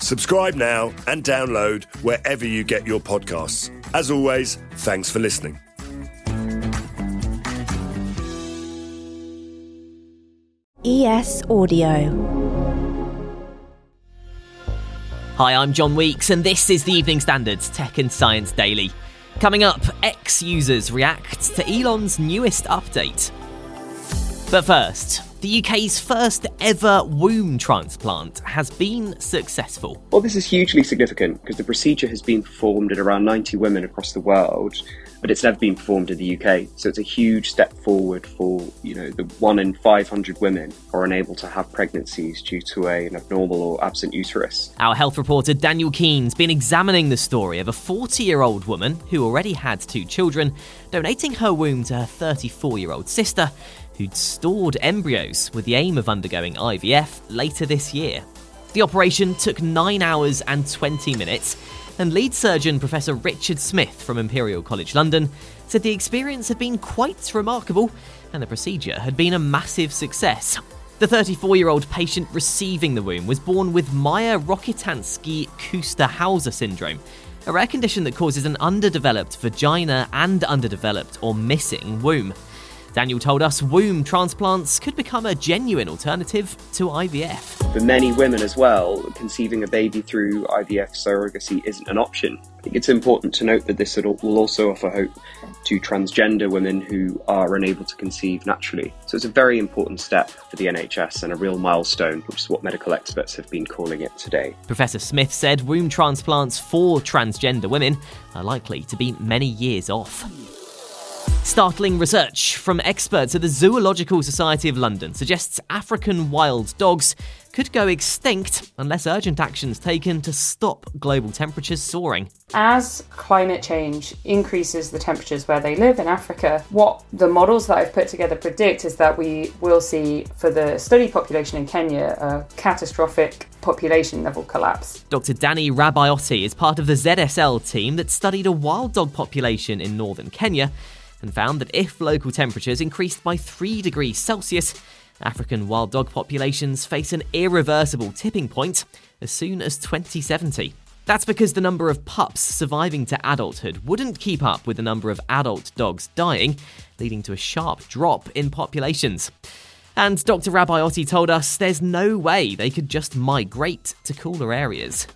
Subscribe now and download wherever you get your podcasts. As always, thanks for listening. ES Audio. Hi, I'm John Weeks, and this is the Evening Standards Tech and Science Daily. Coming up, X users react to Elon's newest update. But first, the UK's first ever womb transplant has been successful. Well, this is hugely significant because the procedure has been performed in around 90 women across the world, but it's never been performed in the UK. So it's a huge step forward for, you know, the one in 500 women who are unable to have pregnancies due to a, an abnormal or absent uterus. Our health reporter Daniel Keane's been examining the story of a 40 year old woman who already had two children, donating her womb to her 34 year old sister who'd stored embryos with the aim of undergoing IVF later this year. The operation took 9 hours and 20 minutes, and lead surgeon Professor Richard Smith from Imperial College London said the experience had been quite remarkable and the procedure had been a massive success. The 34 year old patient receiving the womb was born with Mayer Rokitansky Kuster Hauser syndrome, a rare condition that causes an underdeveloped vagina and underdeveloped or missing womb. Daniel told us womb transplants could become a genuine alternative to IVF. For many women as well, conceiving a baby through IVF surrogacy isn't an option. I think it's important to note that this will also offer hope to transgender women who are unable to conceive naturally. So it's a very important step for the NHS and a real milestone, which is what medical experts have been calling it today. Professor Smith said womb transplants for transgender women are likely to be many years off. Startling research from experts at the Zoological Society of London suggests African wild dogs could go extinct unless urgent actions taken to stop global temperatures soaring. As climate change increases the temperatures where they live in Africa, what the models that I've put together predict is that we will see for the study population in Kenya a catastrophic population level collapse. Dr. Dani Rabaiotti is part of the ZSL team that studied a wild dog population in northern Kenya and found that if local temperatures increased by 3 degrees Celsius, African wild dog populations face an irreversible tipping point as soon as 2070. That's because the number of pups surviving to adulthood wouldn't keep up with the number of adult dogs dying, leading to a sharp drop in populations. And Dr. Rabaiotti told us there's no way they could just migrate to cooler areas.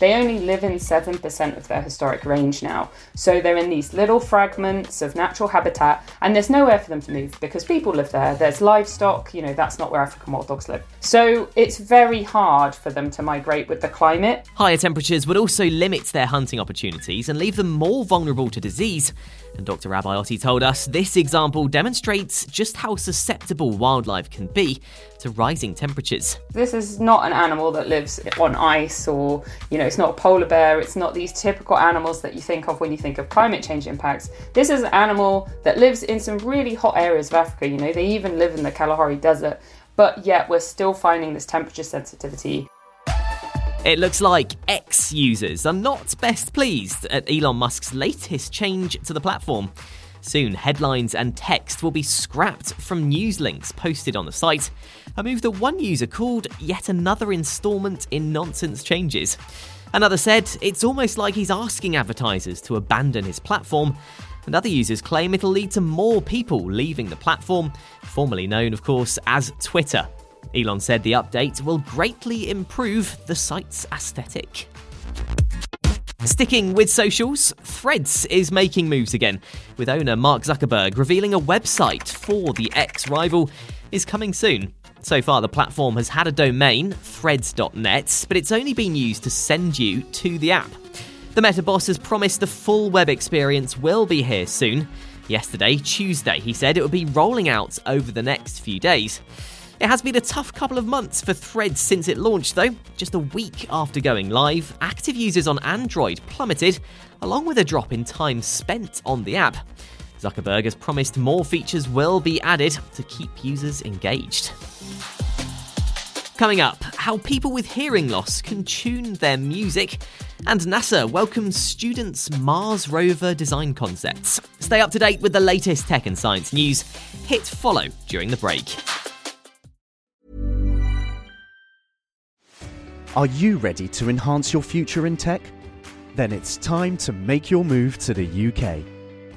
They only live in 7% of their historic range now. So they're in these little fragments of natural habitat, and there's nowhere for them to move because people live there. There's livestock, you know, that's not where African wild dogs live. So it's very hard for them to migrate with the climate. Higher temperatures would also limit their hunting opportunities and leave them more vulnerable to disease. And Dr. Rabaiotti told us this example demonstrates just how susceptible wildlife can be to rising temperatures. This is not an animal that lives on ice or, you know, it's not a polar bear, it's not these typical animals that you think of when you think of climate change impacts. This is an animal that lives in some really hot areas of Africa, you know, they even live in the Kalahari Desert, but yet we're still finding this temperature sensitivity. It looks like X users are not best pleased at Elon Musk's latest change to the platform. Soon, headlines and text will be scrapped from news links posted on the site, a move that one user called yet another installment in nonsense changes. Another said it's almost like he's asking advertisers to abandon his platform, and other users claim it'll lead to more people leaving the platform, formerly known, of course, as Twitter. Elon said the update will greatly improve the site's aesthetic. Sticking with socials, Threads is making moves again, with owner Mark Zuckerberg revealing a website for the ex rival is coming soon. So far, the platform has had a domain, threads.net, but it's only been used to send you to the app. The Meta boss has promised the full web experience will be here soon. Yesterday, Tuesday, he said it would be rolling out over the next few days. It has been a tough couple of months for Threads since it launched, though. Just a week after going live, active users on Android plummeted, along with a drop in time spent on the app. Zuckerberg has promised more features will be added to keep users engaged. Coming up, how people with hearing loss can tune their music, and NASA welcomes students' Mars rover design concepts. Stay up to date with the latest tech and science news. Hit follow during the break. Are you ready to enhance your future in tech? Then it's time to make your move to the UK,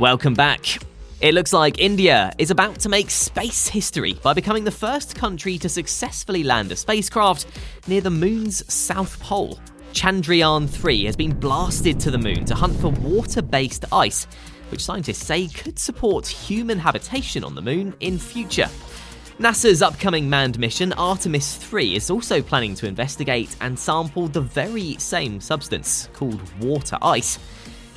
Welcome back. It looks like India is about to make space history by becoming the first country to successfully land a spacecraft near the moon's south pole. Chandrayaan 3 has been blasted to the moon to hunt for water based ice, which scientists say could support human habitation on the moon in future. NASA's upcoming manned mission, Artemis 3, is also planning to investigate and sample the very same substance called water ice.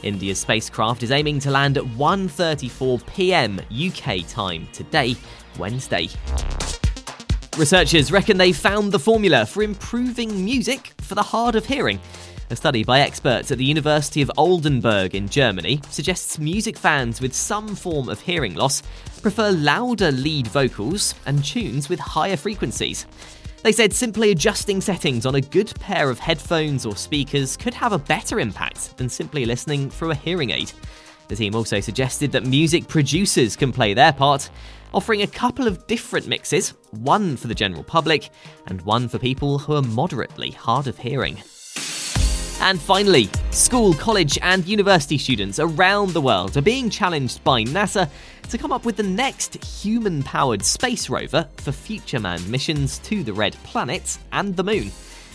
India's spacecraft is aiming to land at 1:34 p.m. UK time today, Wednesday. Researchers reckon they've found the formula for improving music for the hard of hearing. A study by experts at the University of Oldenburg in Germany suggests music fans with some form of hearing loss prefer louder lead vocals and tunes with higher frequencies. They said simply adjusting settings on a good pair of headphones or speakers could have a better impact than simply listening through a hearing aid. The team also suggested that music producers can play their part, offering a couple of different mixes one for the general public and one for people who are moderately hard of hearing. And finally, school, college, and university students around the world are being challenged by NASA to come up with the next human powered space rover for future manned missions to the Red Planet and the Moon.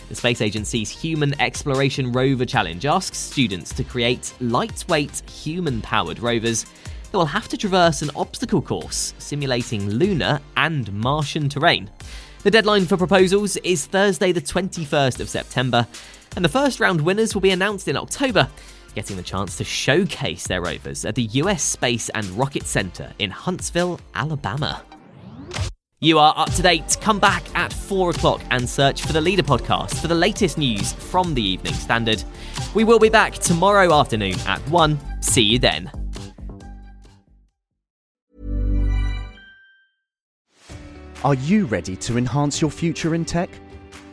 The Space Agency's Human Exploration Rover Challenge asks students to create lightweight, human powered rovers that will have to traverse an obstacle course simulating lunar and Martian terrain. The deadline for proposals is Thursday, the 21st of September, and the first round winners will be announced in October, getting the chance to showcase their rovers at the US Space and Rocket Center in Huntsville, Alabama. You are up to date. Come back at 4 o'clock and search for the Leader podcast for the latest news from the Evening Standard. We will be back tomorrow afternoon at 1. See you then. Are you ready to enhance your future in tech?